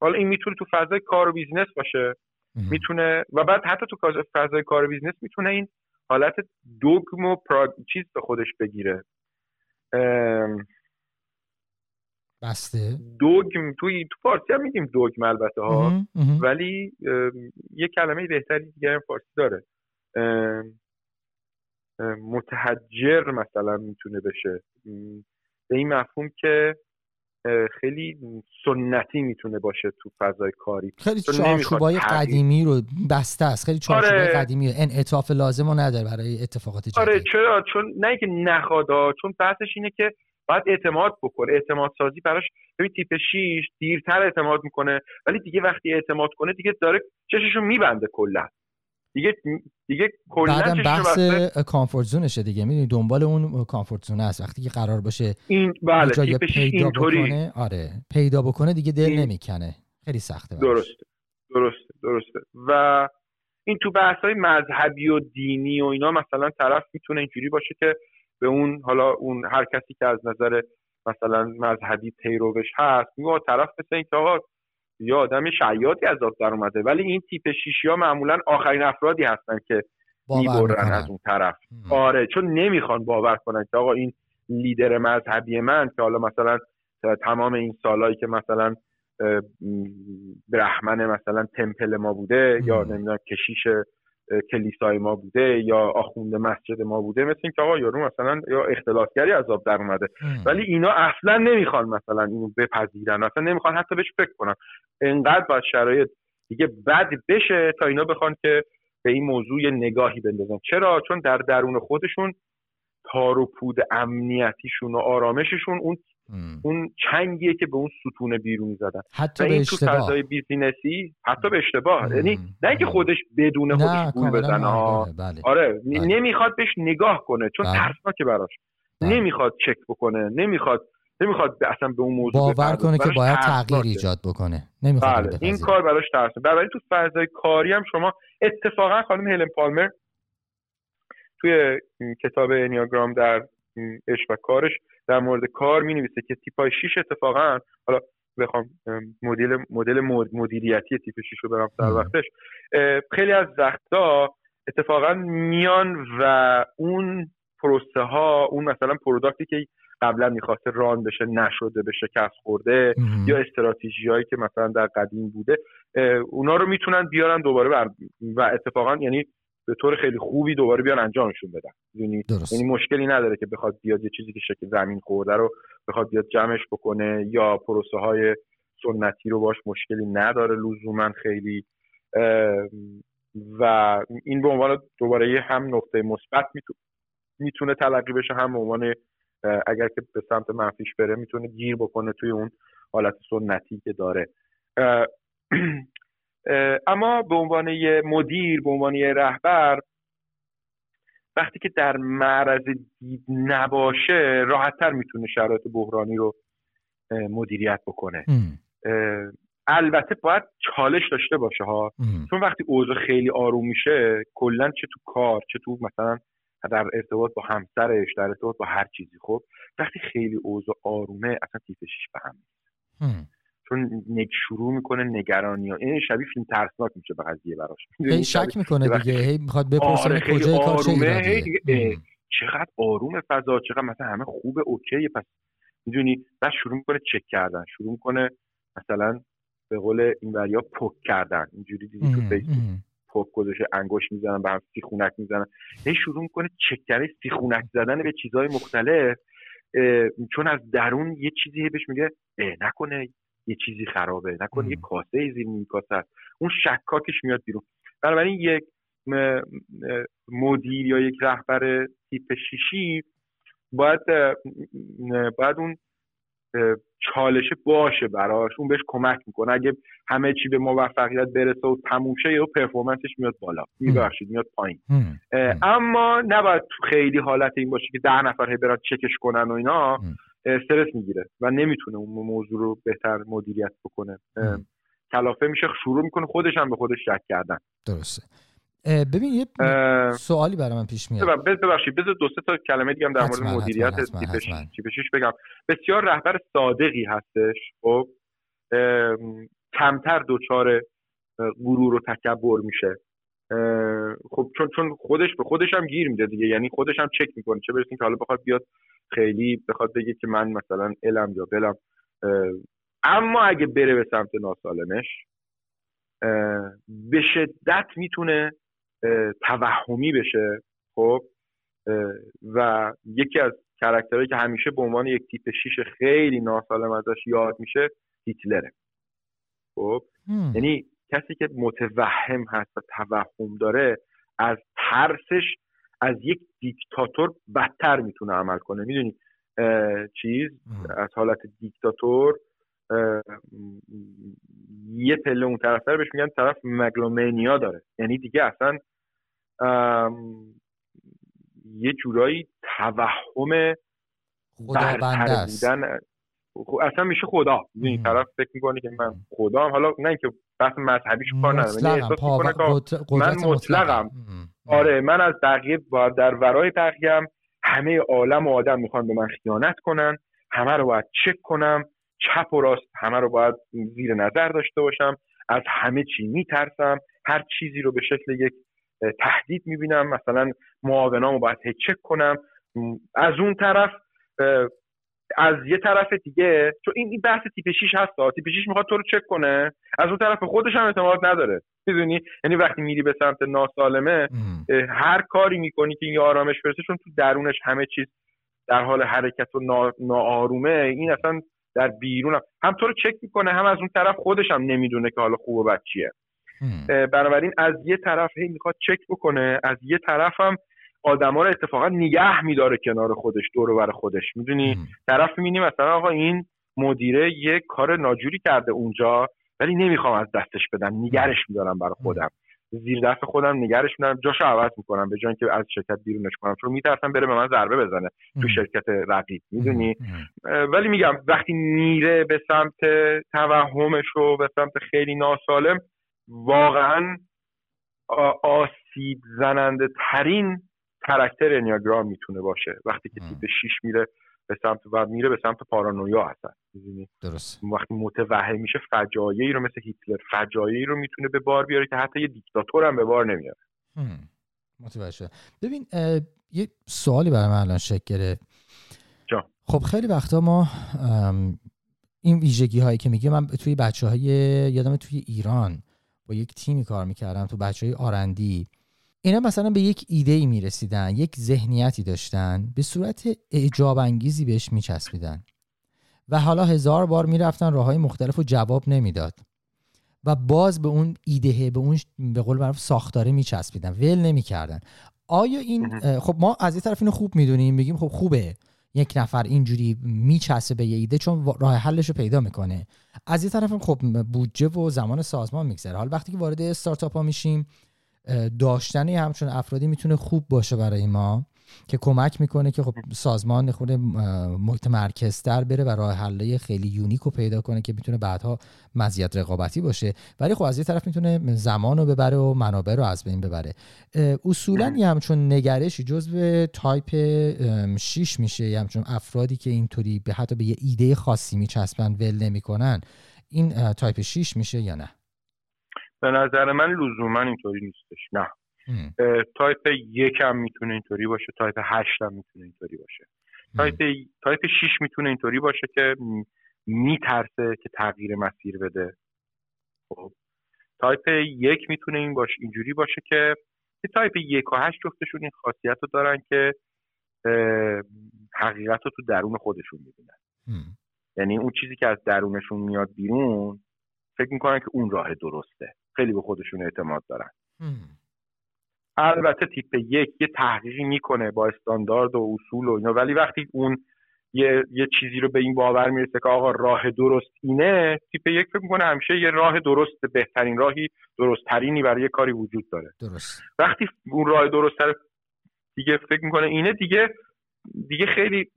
حالا این می‌تونه تو فضای کار و business باشه. می‌تونه و بعد حتی تو فضای کار و business می‌تونه این حالت dogm و چیز به خودش بگیره. بسته. dogm توی تو فارسی هم میگیم dogm البته ها. ولی یه کلمه بهتری دیگه فارسی داره. متحجر مثلا می‌تونه بشه. به این مفهوم که خیلی سنتی می‌تونه باشه تو فضای کاری. خیلی چارچوبای قدیمی رو بسته است. خیلی چارچوبای آره. قدیمی انعطاف لازم رو نداره برای اتفاقات جدید. آره چرا؟ چون نه که نخوادا چون بحثش اینه که باید اعتماد بکنه. اعتماد سازی براش ببین تیپ 6 دیرتر اعتماد می‌کنه ولی دیگه وقتی اعتماد کنه دیگه داره چششو میبنده کلا. دیگه دیگه کلا بحث کامفورت زونشه دیگه. می‌دونی دنبال اون کامفورت زون است وقتی که قرار باشه این بله پیدا اینطوری. بکنه آره پیدا بکنه دیگه دل این... نمی‌کنه. خیلی سخته درسته درسته درسته. و این تو بحث های مذهبی و دینی و اینا مثلا طرف می‌تونه اینجوری باشه که به اون حالا اون هر کسی که از نظر مثلا مذهبی پیروش هست میگه طرف مثل این که آقا یا آدم شیاطی از آب در اومده ولی این تیپ شیشی ها معمولا آخرین افرادی هستن که می‌برن از اون طرف. آره چون نمی‌خوان باور کنن که آقا این لیدر مذهبی من که حالا مثلا تمام این سالهایی که مثلا برحمن مثلا تمپل ما بوده یا نمی‌دونم کشیش کلیسای ما بوده یا آخونده مسجد ما بوده مثل اینکه آقا یارو مثلا یا اختلافگری از آب در اومده. ولی اینا اصلا نمی‌خوان مثلا اینو بپذیرن اصلا نمی‌خوان حتی بهش فکر کنن. انقدر باید شرایط دیگه بد بشه تا اینا بخوان که به این موضوع یه نگاهی بندازن. چرا؟ چون در درون خودشون تار و پود امنیتیشون و آرامششون اون اون چنگیه که به اون ستون بیرون زدن. حتی به تو فضای بیزینسی حتی به اشتباه. یعنی نه اینکه خودش بدون خودش گول بزنه. ها بله. آره بله. نمی‌خواد بهش نگاه کنه چون بله. ترسناکه براش. بله. نمی‌خواد چک بکنه نمی‌خواد نمی‌خواد اصلا به اون موضوع باور کنه که باید تغییر ایجاد بکنه. نمی‌خواد بله. این کار براش ترسه برای تو فضای کاری هم شما اتفاقا خانم هلن پالمر توی کتاب انیاگرام در عشق و کارش در مورد کار می نویسه که تیپ های 6 اتفاقا حالا بخوام مدل مدل مدیریتی تیپ 6 رو برم در وقتش. خیلی از وقتا اتفاقا میان و اون پروسه ها اون مثلا پروداکتی که قبلا می‌خواسته ران بشه نشده به شکست خورده یا استراتژی هایی که مثلا در قدیم بوده اونا رو می‌تونن بیارن دوباره بر و اتفاقا یعنی به طور خیلی خوبی دوباره بیان انجامشون بدن. یعنی یعنی مشکلی نداره که بخواد بیاد یه چیزی که شکل زمین خورده رو بخواد بیاد جمعش بکنه یا پروسه های سنتی رو باش مشکلی نداره لزوما خیلی و این به عنوان دوباره یه هم نقطه مثبت می‌تونه تلقی بشه هم به عنوان اگر که به سمت منفیش بره می‌تونه گیر بکنه توی اون حالت سنتی که داره. اما به عنوان یه مدیر به عنوان یه رهبر وقتی که در معرض دید نباشه راحتتر می‌تونه شرایط بحرانی رو مدیریت بکنه. البته باید چالش داشته باشه ها. چون وقتی اوضاع خیلی آروم میشه کلا چه تو کار چه تو مثلا در ارتباط با همسرش در ارتباط با هر چیزی خب؟ وقتی خیلی اوضاع آرومه اصلا تیپشش به هم چون نگ شروع می‌کنه نگرانی ها این شبیه فیلم ترسناک میشه به قضیه براش. هی شک می‌کنه دیگه هی می‌خواد بپرسه آره کجای کار چه چقدر آروم فضا چقدر مثلا همه خوبه اوکی پس می‌دونی بعد شروع می‌کنه چک کردن شروع می‌کنه مثلا به قول این وریا پک کردن اینجوری دیدی تو فیسبوک پک گذاشته انگوش می‌زنن به هم سیخونک می‌زنن. هی شروع می‌کنه چکتره سیخونک زدن به چیزهای مختلف چون از درون یه چیزی بهش میگه نکنه. یه چیزی خرابه. نکنه یه کاسه زیر این کاسه هست اون شکاکش میاد بیرون. بنابراین یک مدیر یا یک رهبر تیپ شیشی باید باید اون چالش باشه براش. اون بهش کمک می‌کنه. اگه همه چی به موفقیت برسه و تموم شه یا پرفورمنسش میاد بالا. میبخشید میاد پایین. اما نباید خیلی حالت این باشه که ده نفر هی برن چکش کنن و اینا. استرس می‌گیره و نمی‌تونه اون موضوع رو بهتر مدیریت بکنه. کلافه میشه شروع می‌کنه خودش هم به خودش شک کردن. درسته. ببین یه سوالی برای من پیش میاد. ببخشید بذار دو سه تا کلمه دیگه در مورد مدیریت تیپ 6 بگم. بسیار رهبر صادقی هستش خب. کمتر دچار غرور و تکبر میشه. خب چون چون خودش به خودش هم گیر میده دیگه. یعنی خودش هم چک می‌کنه. چه برسیم که حالا بخواد بیاد خیلی بخواد بگه که من مثلا علم یا بلم اما اگه بره به سمت ناسالمش به شدت می‌تونه توهمی بشه. خب و یکی از کرکترهایی که همیشه به عنوان یک تیپ شیش خیلی ناسالم ازش یاد میشه هیتلره. خب یعنی کسی که متوهم هست و توهم داره از ترسش از یک دیکتاتور بدتر می‌تونه عمل کنه. می‌دونی چیز؟ از حالت دیکتاتور یه پله اون طرف بهش میگن طرف مگلومینیا داره. یعنی دیگه اصلا یه جورایی توهم برتر بودن. اصلا میشه خدا. این طرف فکر می‌کنه که من خدا هم حالا نه اینکه بحث مذهبیش کار ندارم من مطلقم. آره من از بقیه در ورای بقیه همه عالم و آدم می‌خوان به من خیانت کنن همه رو باید چک کنم چپ و راست همه رو باید زیر نظر داشته باشم از همه چی میترسم هر چیزی رو به شکل یک تهدید می‌بینم مثلا معاونامو باید چک کنم. از اون طرف از یه طرف دیگه چون این بحث تیپ 6 هست تیپ 6 می‌خواد تو رو چک کنه. از اون طرف خودش هم اعتماد نداره. می‌دونی؟ یعنی وقتی میری به سمت ناسالمه هر کاری می‌کنی که این آرامش برسه چون تو درونش همه چیز در حال حرکت و ناآرومه این اصلا در بیرون هم, هم تو رو چک می‌کنه هم از اون طرف خودش هم نمی‌دونه که حالا خوب و بد چیه. بنابراین از یه طرف هی می‌خواد چک بکنه از یه طرف هم آدما رو اتفاقا نگه میداره کنار خودش دور بر خودش. می‌دونی؟ طرف می‌بینی مثلا آقا این مدیره یه کار ناجوری کرده اونجا ولی نمی‌خوام از دستش بدم نگرش میدارم برای خودم. زیر دست خودم نگرش میدارم. جاشو عوض می‌کنم به جای که از شرکت بیرونش کنم چون میترسم بره به من ضربه بزنه تو شرکت رقیب. می‌دونی؟ ولی میگم وقتی میره به سمت توهمش و به سمت خیلی ناسالم واقعا آسیب زننده ترین کرکتر انیاگرام می‌تونه باشه. وقتی که تیپ 6 میره به سمت و میره به سمت پارانویا هستن درست. وقتی متوهم میشه فجایعی رو مثل هیتلر فجایعی رو می‌تونه به بار بیاره که حتی یه دیکتاتور هم به بار نمیاره. متوجه ببین یه سوالی برای من الان شکل گرفت. خب خیلی وقتا ما این ویژگی هایی که میگه من توی بچه های یادم توی ایران با یک تیمی کار می‌کردم تو بچه های آرندی. اینا مثلا به یک ایده ای می‌رسیدن یک ذهنیتی داشتن به صورت اعجاب انگیزی بهش میچسبیدن. و حالا هزار بار می‌رفتن راه های مختلف و جواب نمی‌داد. و باز به اون ایده به اون به قول معروف ساختاره میچسبیدن. ول نمی‌کردن. آیا این خب ما از این طرف اینو خوب می‌دونیم بگیم خب خوبه. یک نفر اینجوری میچسبه به یه ایده چون راه حلش رو پیدا می‌کنه. از یه طرف خب بودجه و زمان سازمان میگذره. حال وقتی که وارد استارتاپ ها میشیم داشتن همچون افرادی می‌تونه خوب باشه برای ما که کمک می‌کنه که خب سازمان خود متمرکزتر بره و راه حله خیلی یونیک رو پیدا کنه که می‌تونه بعدها مزیت رقابتی باشه. ولی خب از یه طرف می‌تونه زمان رو ببره و منابع رو از بین ببره. اصولا یه همچون نگرشی جزو تایپ 6 میشه. یه همچون افرادی که اینطوری به حتی به یه ایده خاصی میچسبن ول نمی‌کنن این تایپ 6 میشه یا نه؟ به نظر من لزوما اینطوری نیستش. نه. تایپ یک هم می‌تونه اینطوری باشه تایپ هشت هم می‌تونه اینطوری باشه. type type 6 می‌تونه اینطوری باشه که میترسه که تغییر مسیر بده. خب. تایپ یک می‌تونه این باشه اینجوری باشه که تایپ یک و هشت جفتشون این خاصیت رو دارن که حقیقت رو تو درون خودشون می‌بینن. یعنی اون چیزی که از درونشون میاد بیرون فکر می‌کنن که اون راه درسته. خیلی به خودشون اعتماد دارن. البته تیپ یک یه تحقیقی می‌کنه با استاندارد و اصول و اینا ولی وقتی اون یه, یه چیزی رو به این باور می‌رسه که آقا راه درست اینه تیپ یک فکر می‌کنه همیشه یه راه درست بهترین راهی درست ترینی برای یه کاری وجود داره. درست. وقتی اون راه درست تر دیگه فکر می‌کنه اینه دیگه دیگه خیلی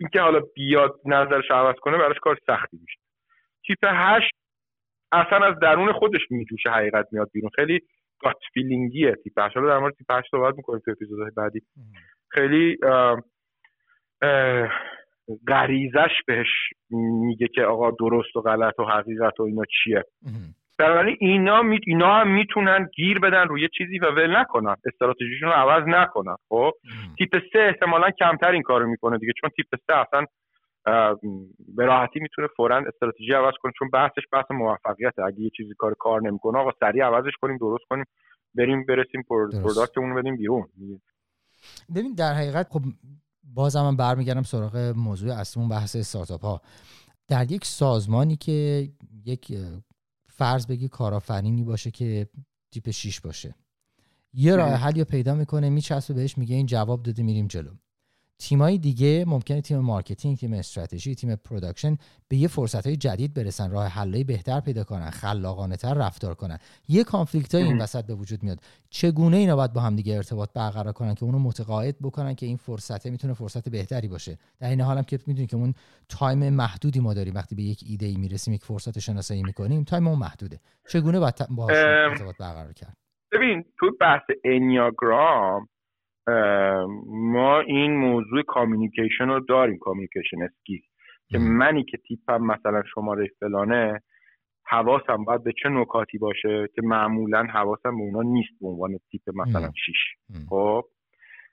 اینکه حالا بیاد نظرش عوض کنه براش کار سختی میشه. تیپ هشت اصلا از درون خودش میجوشه حقیقت میاد بیرون. خیلی گات فیلینگیه تیپ رو در مورد تیپ صحبت می‌کنیم تو اپیزودهای بعدی. خیلی غریزش بهش میگه که آقا درست و غلط و حقیقت و اینا چیه. بنابراین اینا می... اینا هم می‌تونن گیر بدن روی چیزی و ول نکنن. استراتژیشون رو عوض نکنن. خب؟ تیپ سه احتمالا کمتر این کارو می‌کنه دیگه. چون تیپ سه اصلا به راحتی می‌تونه فورا استراتژی عوض کنه چون بحثش بحث موفقیت اگه یه چیزی کار کار نمی‌کنه آقا سریع عوضش کنیم درست کنیم بریم برسیم product مون بدیم بیرون. ببین در حقیقت خب بازم من برمیگردم سراغ موضوع اصلیمون بحث استارتاپ ها. در یک سازمانی که یک فرض بگیر کارآفرینی باشه که تیپ 6 باشه یه راه حل یا پیدا می‌کنه میچسبه بهش میگه این جواب داده میریم جلو. تیمای دیگه ممکنه تیم marketing تیم استراتژی تیم production به یه فرصت های جدید برسن راه حلای بهتر پیدا کنن خلاقانه تر رفتار کنن. یه conflict های این وسط به وجود میاد. چگونه اینا باید با هم دیگه ارتباط برقرار کنن که اونو متقاعد بکنن که این فرصته می‌تونه فرصت بهتری باشه؟ در این حالم که می‌دونی که اون time محدودی ما داریم. وقتی به یک ایده ای می‌رسیم یک فرصت شناسایی می‌کنیم time اون محدوده. چگونه باید با ارتباط برقرار کرد؟ ببین تو بحث انیاگرام ما این موضوع communication رو داریم communication skill که منی که تیپم مثلا شماره فلانه حواسم باید به چه نکاتی باشه که معمولا حواسم به اونا نیست به عنوان تیپ مثلا 6 خب؟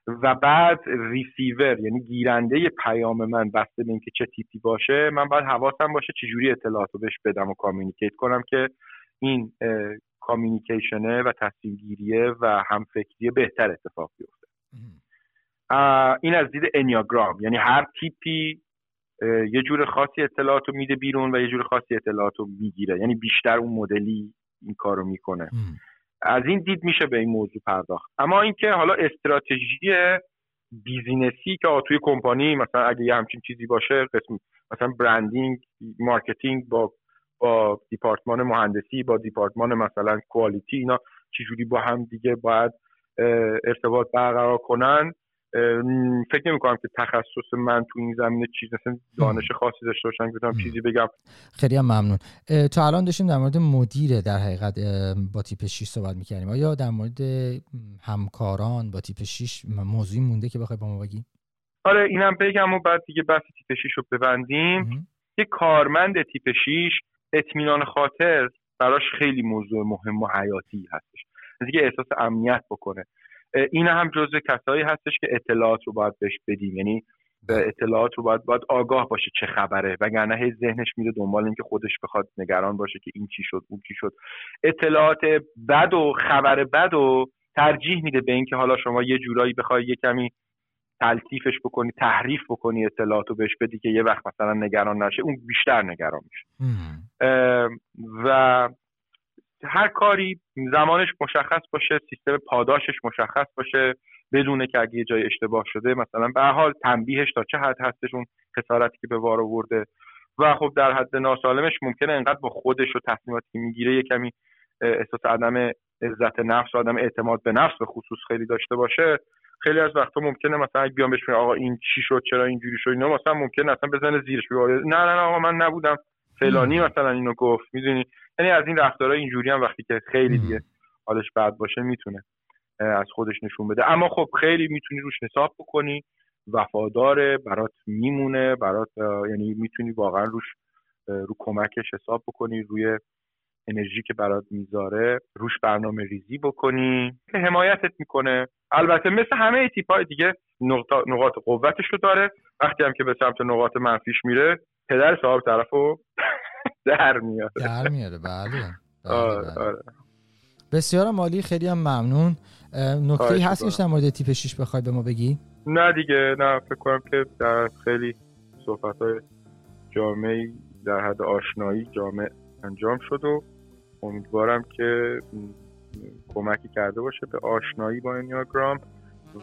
و بعد ریسیور یعنی گیرنده پیام من بسته به اینکه چه تیپی باشه من باید حواسم باشه چجوری اطلاعات رو بهش بدم و communicate کنم که این communication ه و تصمیم گیریه و همفکری بهتر اتفاق بیفته. این از دید انیاگرام. یعنی هر تیپی یه جور خاصی اطلاعات رو میده بیرون و یه جور خاصی اطلاعات رو می‌گیره. یعنی بیشتر اون مدلی این کار رو می‌کنه از این دید میشه به این موضوع پرداخت. اما اینکه حالا استراتژی business ی که توی کمپانی مثلا اگه یه همچین چیزی باشه قسمت مثلا branding marketing با با دیپارتمان مهندسی با دیپارتمان مثلا quality اینا چجوری با هم دیگه باید ارتباط برقرار کنن فکر نمی کنم که تخصص من تو این زمینه چیز مثلا دانش خاصی داشته باشم بتونم چیزی بگم. خیلی هم ممنون. تا الان داشتیم در مورد مدیر در حقیقت با تیپ 6 صحبت می‌کردیم. آیا در مورد همکاران با تیپ 6 موضوعی مونده که بخوای با ما بگی؟ آره اینم بگم و بعد دیگه بحث تیپ 6 رو ببندیم. یه کارمند تیپ 6 اطمینان خاطر براش خیلی موضوع مهم و حیاتی هستش. از احساس امنیت بکنه. این هم جزء کسایی هستش که اطلاعات رو باید بهش بدیم. یعنی اطلاعات رو باید باید آگاه باشه چه خبره. وگرنه هی ذهنش میره دنبال اینکه خودش بخواد نگران باشه که این چی شد اون چی شد. اطلاعات بد و خبر بد و ترجیح میده به اینکه حالا شما یه جورایی بخوای یه کمی تلطیفش بکنی تحریف بکنی اطلاعاتو بهش بدی که یه وقت مثلا نگران نشه اون بیشتر نگران میشه. و هر کاری زمانش مشخص باشه سیستم پاداشش مشخص باشه بدونه که اگه جای اشتباه شده مثلا به حال تنبیهش تا چه حد هستش اون خسارتی که به وار آورده. و خب در حد ناسالمش ممکنه انقدر با خودش و تصمیماتی که می‌گیره یه کمی احساس عدم عزت نفس و عدم اعتماد به نفس به خصوص خیلی داشته باشه. خیلی از وقتا ممکنه مثلا بیام بهش آقا این چی شد؟ چرا اینجوری شد؟ اینا مثلا ممکنه اصلا بزنه زیرش بگه نه نه نه آقا من نبودم. فلانی مثلا اینو گفت می‌دونی؟ یعنی از این رفتارها اینجوری هم وقتی که خیلی دیگه حالش بد باشه می‌تونه از خودش نشون بده. اما خب خیلی می‌تونی روش حساب بکنی وفاداره برات میمونه برات یعنی می‌تونی واقعا روش رو کمکش حساب بکنی روی انرژی که برات می‌ذاره روش برنامه ریزی بکنی که حمایتت می‌کنه. البته مثل همه تیپ های دیگه نقاط قوتش رو داره. وقتی هم که به سمت نقاط منفیش میره پدر صاحب طرف در میاره. در میاره. بله, بله،, آره، بله. آره. بسیار مالی خیلی هم ممنون. نکته هست که در مورد تیپ 6 بخوای به ما بگی؟ نه دیگه نه. فکر کنم که در خیلی صحبت های جامعی در حد آشنایی جامع انجام شد و امیدوارم که کمکی کرده باشه به آشنایی با انیاگرام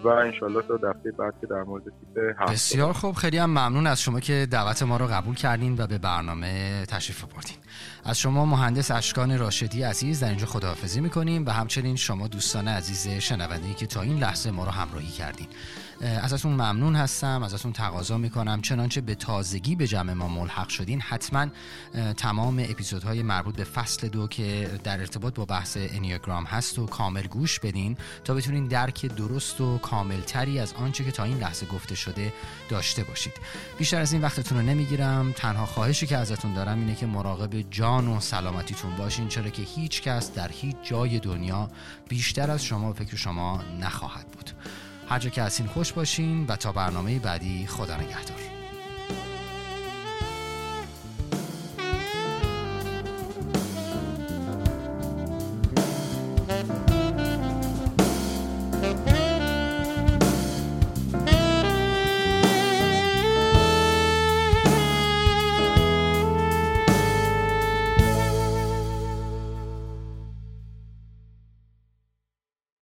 و انشالله تا دفعه بعد که در مورد تیپ بسیار خوب. خیلی هم ممنون از شما که دعوت ما رو قبول کردین و به برنامه تشریف بردین از شما مهندس اشکان راشدی عزیز در اینجا خداحافظی می‌کنیم و همچنین شما دوستان عزیز شنونده که تا این لحظه ما رو همراهی کردین. ازتون ممنون هستم ازتون تقاضا می‌کنم. چنانچه به تازگی به جمع ما ملحق شدین حتما تمام اپیزودهای مربوط به فصل دو که در ارتباط با بحث انیاگرام هست و کامل گوش بدین تا بتونین درک درست و کاملتری از آنچه که تا این لحظه گفته شده داشته باشید. بیشتر از این وقتتون رو نمی‌گیرم. تنها خواهشی که ازتون دارم اینه که مراقب جان و سلامتیتون باشین چرا که هیچ کس در هیچ جای دنیا بیشتر از شما فکر شما نخواهد بود. هر جا که این خوش باشین و تا برنامه بعدی خدا نگهدار.